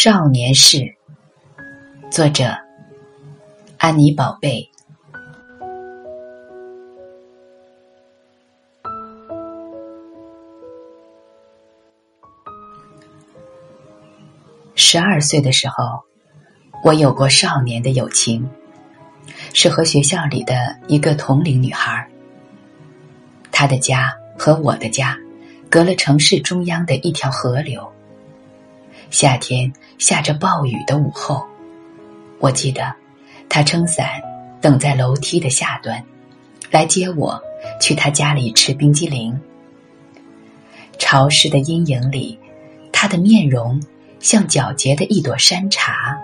少年事，作者安妮宝贝。十二岁的时候，我有过少年的友情，是和学校里的一个同龄女孩。她的家和我的家，隔了城市中央的一条河流。夏天下着暴雨的午后，我记得他撑伞等在楼梯的下端，来接我去他家里吃冰激凌。潮湿的阴影里，他的面容像皎洁的一朵山茶。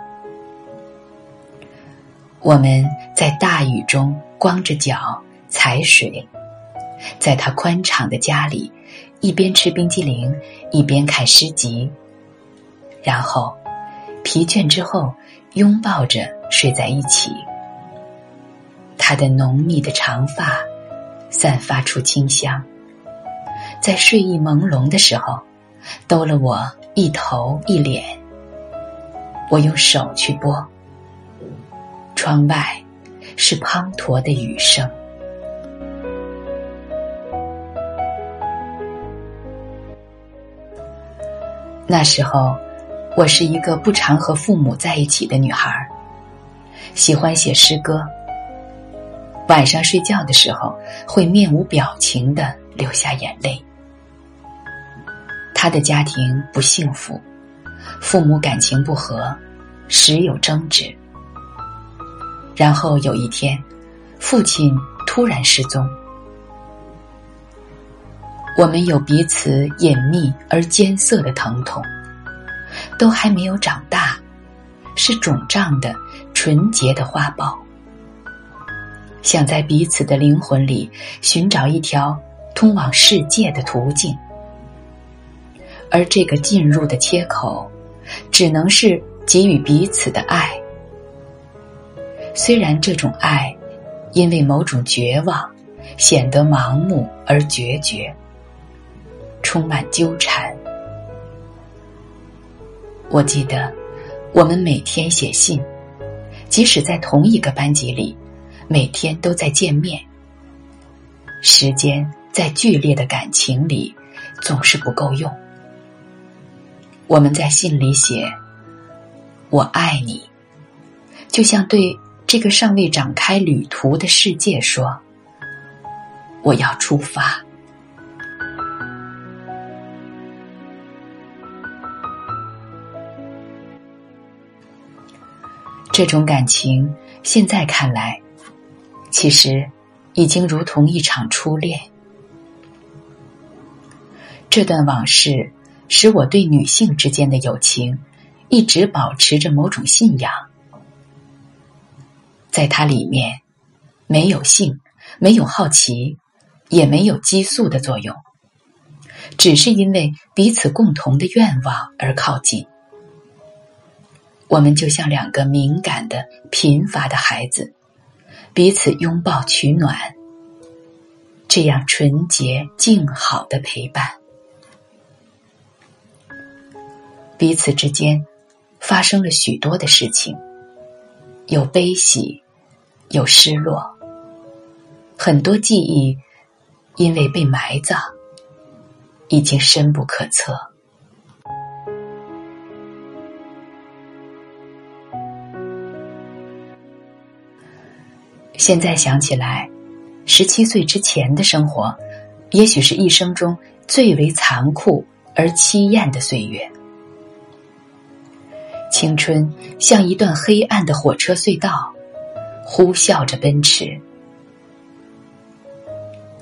我们在大雨中光着脚踩水，在他宽敞的家里，一边吃冰激凌，一边看诗集。然后，疲倦之后，拥抱着睡在一起。他的浓密的长发散发出清香，在睡意朦胧的时候，兜了我一头一脸。我用手去拨，窗外是滂沱的雨声。那时候。我是一个不常和父母在一起的女孩，喜欢写诗歌。晚上睡觉的时候会面无表情的流下眼泪。他的家庭不幸福，父母感情不和，时有争执。然后有一天，父亲突然失踪。我们有彼此隐秘而艰涩的疼痛。都还没有长大，是肿胀的、纯洁的花苞，想在彼此的灵魂里寻找一条通往世界的途径，而这个进入的切口，只能是给予彼此的爱。虽然这种爱，因为某种绝望，显得盲目而决绝，充满纠缠。我记得，我们每天写信，即使在同一个班级里，每天都在见面。时间在剧烈的感情里总是不够用。我们在信里写：“我爱你”，就像对这个尚未展开旅途的世界说：“我要出发。”这种感情，现在看来，其实已经如同一场初恋。这段往事使我对女性之间的友情一直保持着某种信仰。在它里面，没有性，没有好奇，也没有激素的作用，只是因为彼此共同的愿望而靠近。我们就像两个敏感的、贫乏的孩子，彼此拥抱取暖，这样纯洁静好的陪伴。彼此之间发生了许多的事情，有悲喜，有失落，很多记忆因为被埋葬，已经深不可测。现在想起来，十七岁之前的生活，也许是一生中最为残酷而凄艳的岁月。青春像一段黑暗的火车隧道，呼啸着奔驰。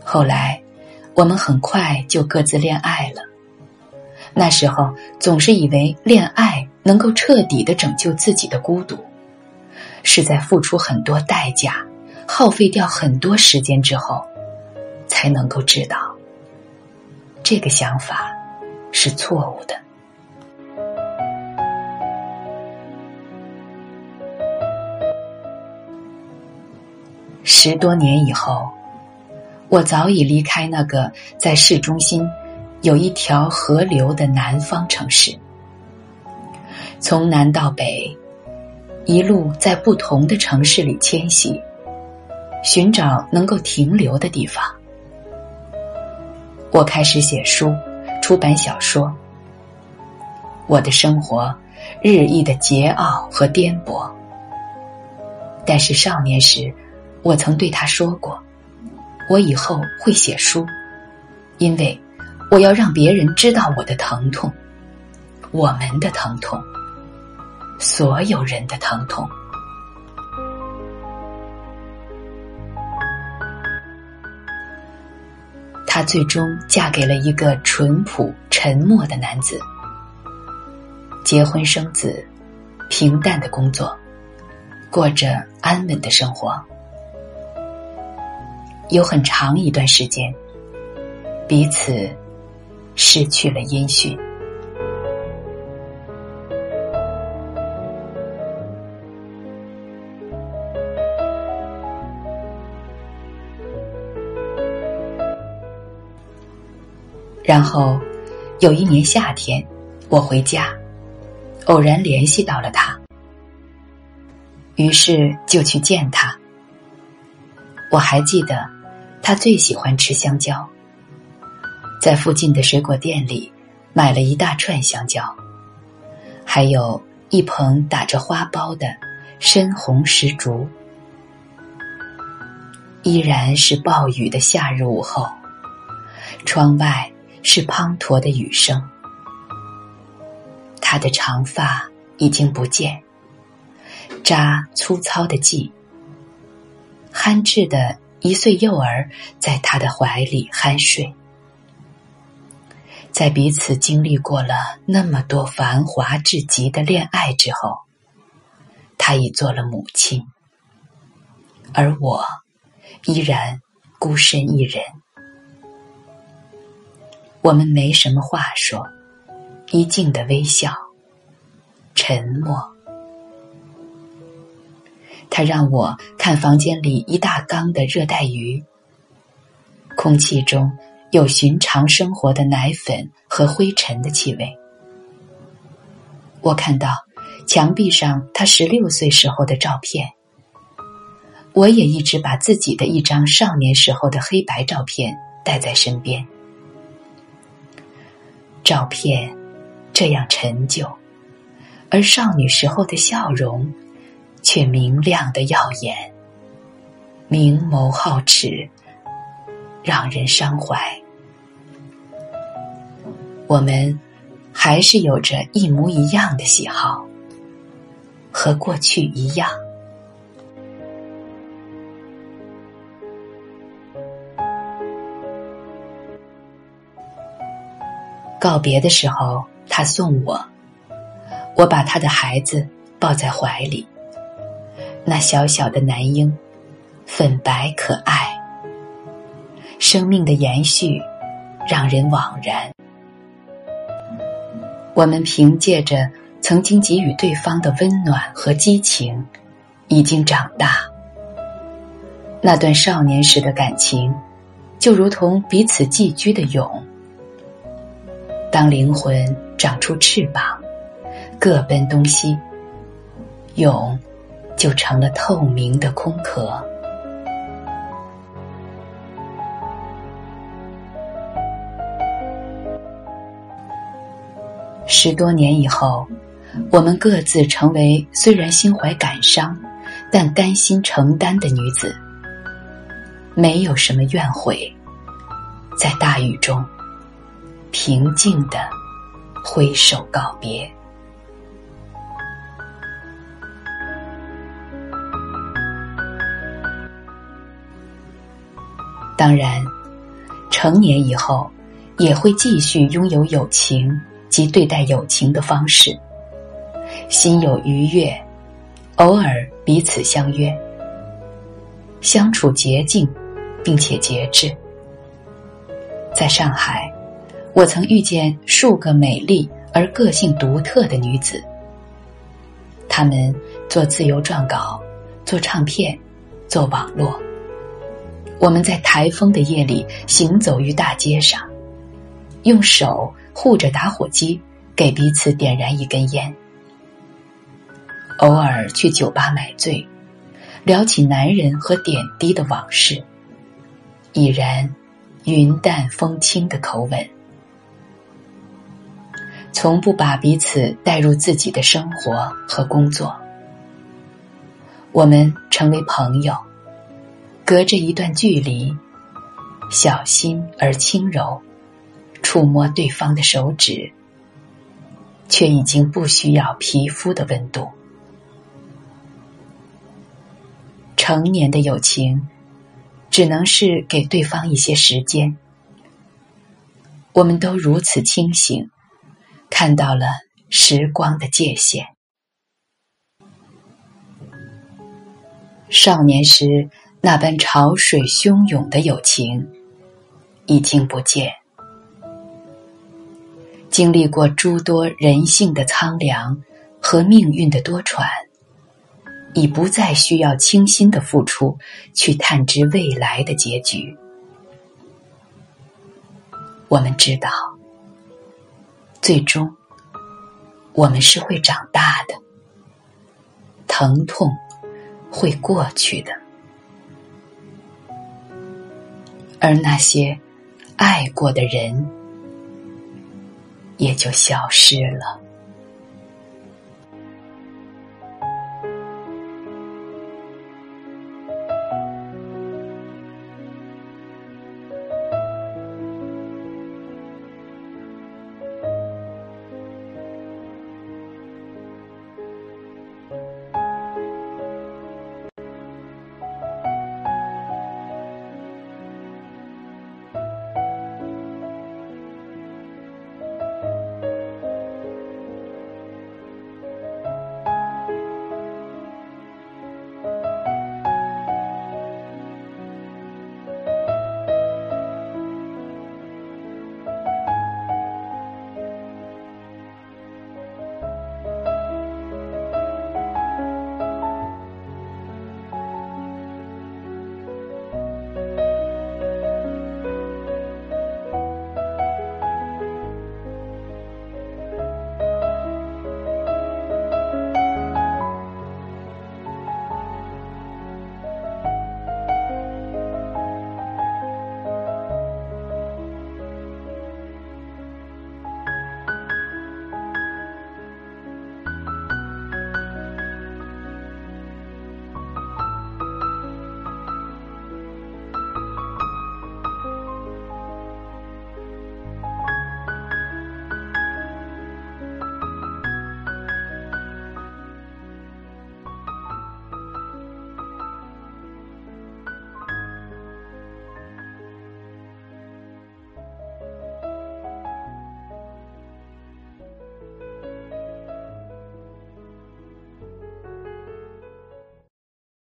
后来，我们很快就各自恋爱了。那时候总是以为恋爱能够彻底的拯救自己的孤独，是在付出很多代价。耗费掉很多时间之后，才能够知道，这个想法是错误的。十多年以后，我早已离开那个在市中心有一条河流的南方城市，从南到北，一路在不同的城市里迁徙，寻找能够停留的地方。我开始写书，出版小说。我的生活日益的桀骜和颠簸。但是少年时，我曾对他说过，我以后会写书，因为我要让别人知道我的疼痛，我们的疼痛，所有人的疼痛。她最终嫁给了一个淳朴沉默的男子，结婚生子，平淡的工作。过着安稳的生活，有很长一段时间，彼此失去了音讯。然后有一年夏天，我回家，偶然联系到了他。于是就去见他。我还记得，他最喜欢吃香蕉，在附近的水果店里买了一大串香蕉，还有一捧打着花苞的深红石竹。依然是暴雨的夏日午后，窗外是滂沱的雨声，他的长发已经不见。扎粗糙的髻，憨稚的一岁幼儿在他的怀里酣睡。在彼此经历过了那么多繁华至极的恋爱之后，他已做了母亲，而我依然孤身一人。我们没什么话说，一静的微笑，沉默。他让我看房间里一大缸的热带鱼，空气中有寻常生活的奶粉和灰尘的气味。我看到墙壁上他十六岁时候的照片，我也一直把自己的一张少年时候的黑白照片带在身边。照片这样陈旧，而少女时候的笑容。却明亮的耀眼，明眸皓齿，让人伤怀。我们还是有着一模一样的喜好，和过去一样。告别的时候，他送我，我把他的孩子抱在怀里。那小小的男婴，粉白可爱，生命的延续让人惘然。我们凭借着曾经给予对方的温暖和激情，已经长大。那段少年时的感情，就如同彼此寄居的蛹。当灵魂长出翅膀，各奔东西，蛹。就成了透明的空壳。十多年以后，我们各自成为虽然心怀感伤，但甘心承担的女子，没有什么怨悔，在大雨中平静的挥手告别。当然，成年以后也会继续拥有友情及对待友情的方式，心有愉悦，偶尔彼此相约，相处洁净，并且节制。在上海，我曾遇见数个美丽而个性独特的女子，她们做自由撰稿，做唱片，做网络。我们在台风的夜里行走于大街上，用手护着打火机，给彼此点燃一根烟，偶尔去酒吧买醉，聊起男人和点滴的往事，已然云淡风轻的口吻，从不把彼此带入自己的生活和工作。我们成为朋友，隔着一段距离，小心而轻柔，触摸对方的手指，却已经不需要皮肤的温度。成年的友情，只能是给对方一些时间。我们都如此清醒，看到了时光的界限。少年时那般潮水汹涌的友情，已经不见。经历过诸多人性的苍凉和命运的多舛。已不再需要倾心的付出去探知未来的结局。我们知道，最终我们是会长大的，疼痛会过去的，而那些爱过的人也就消失了。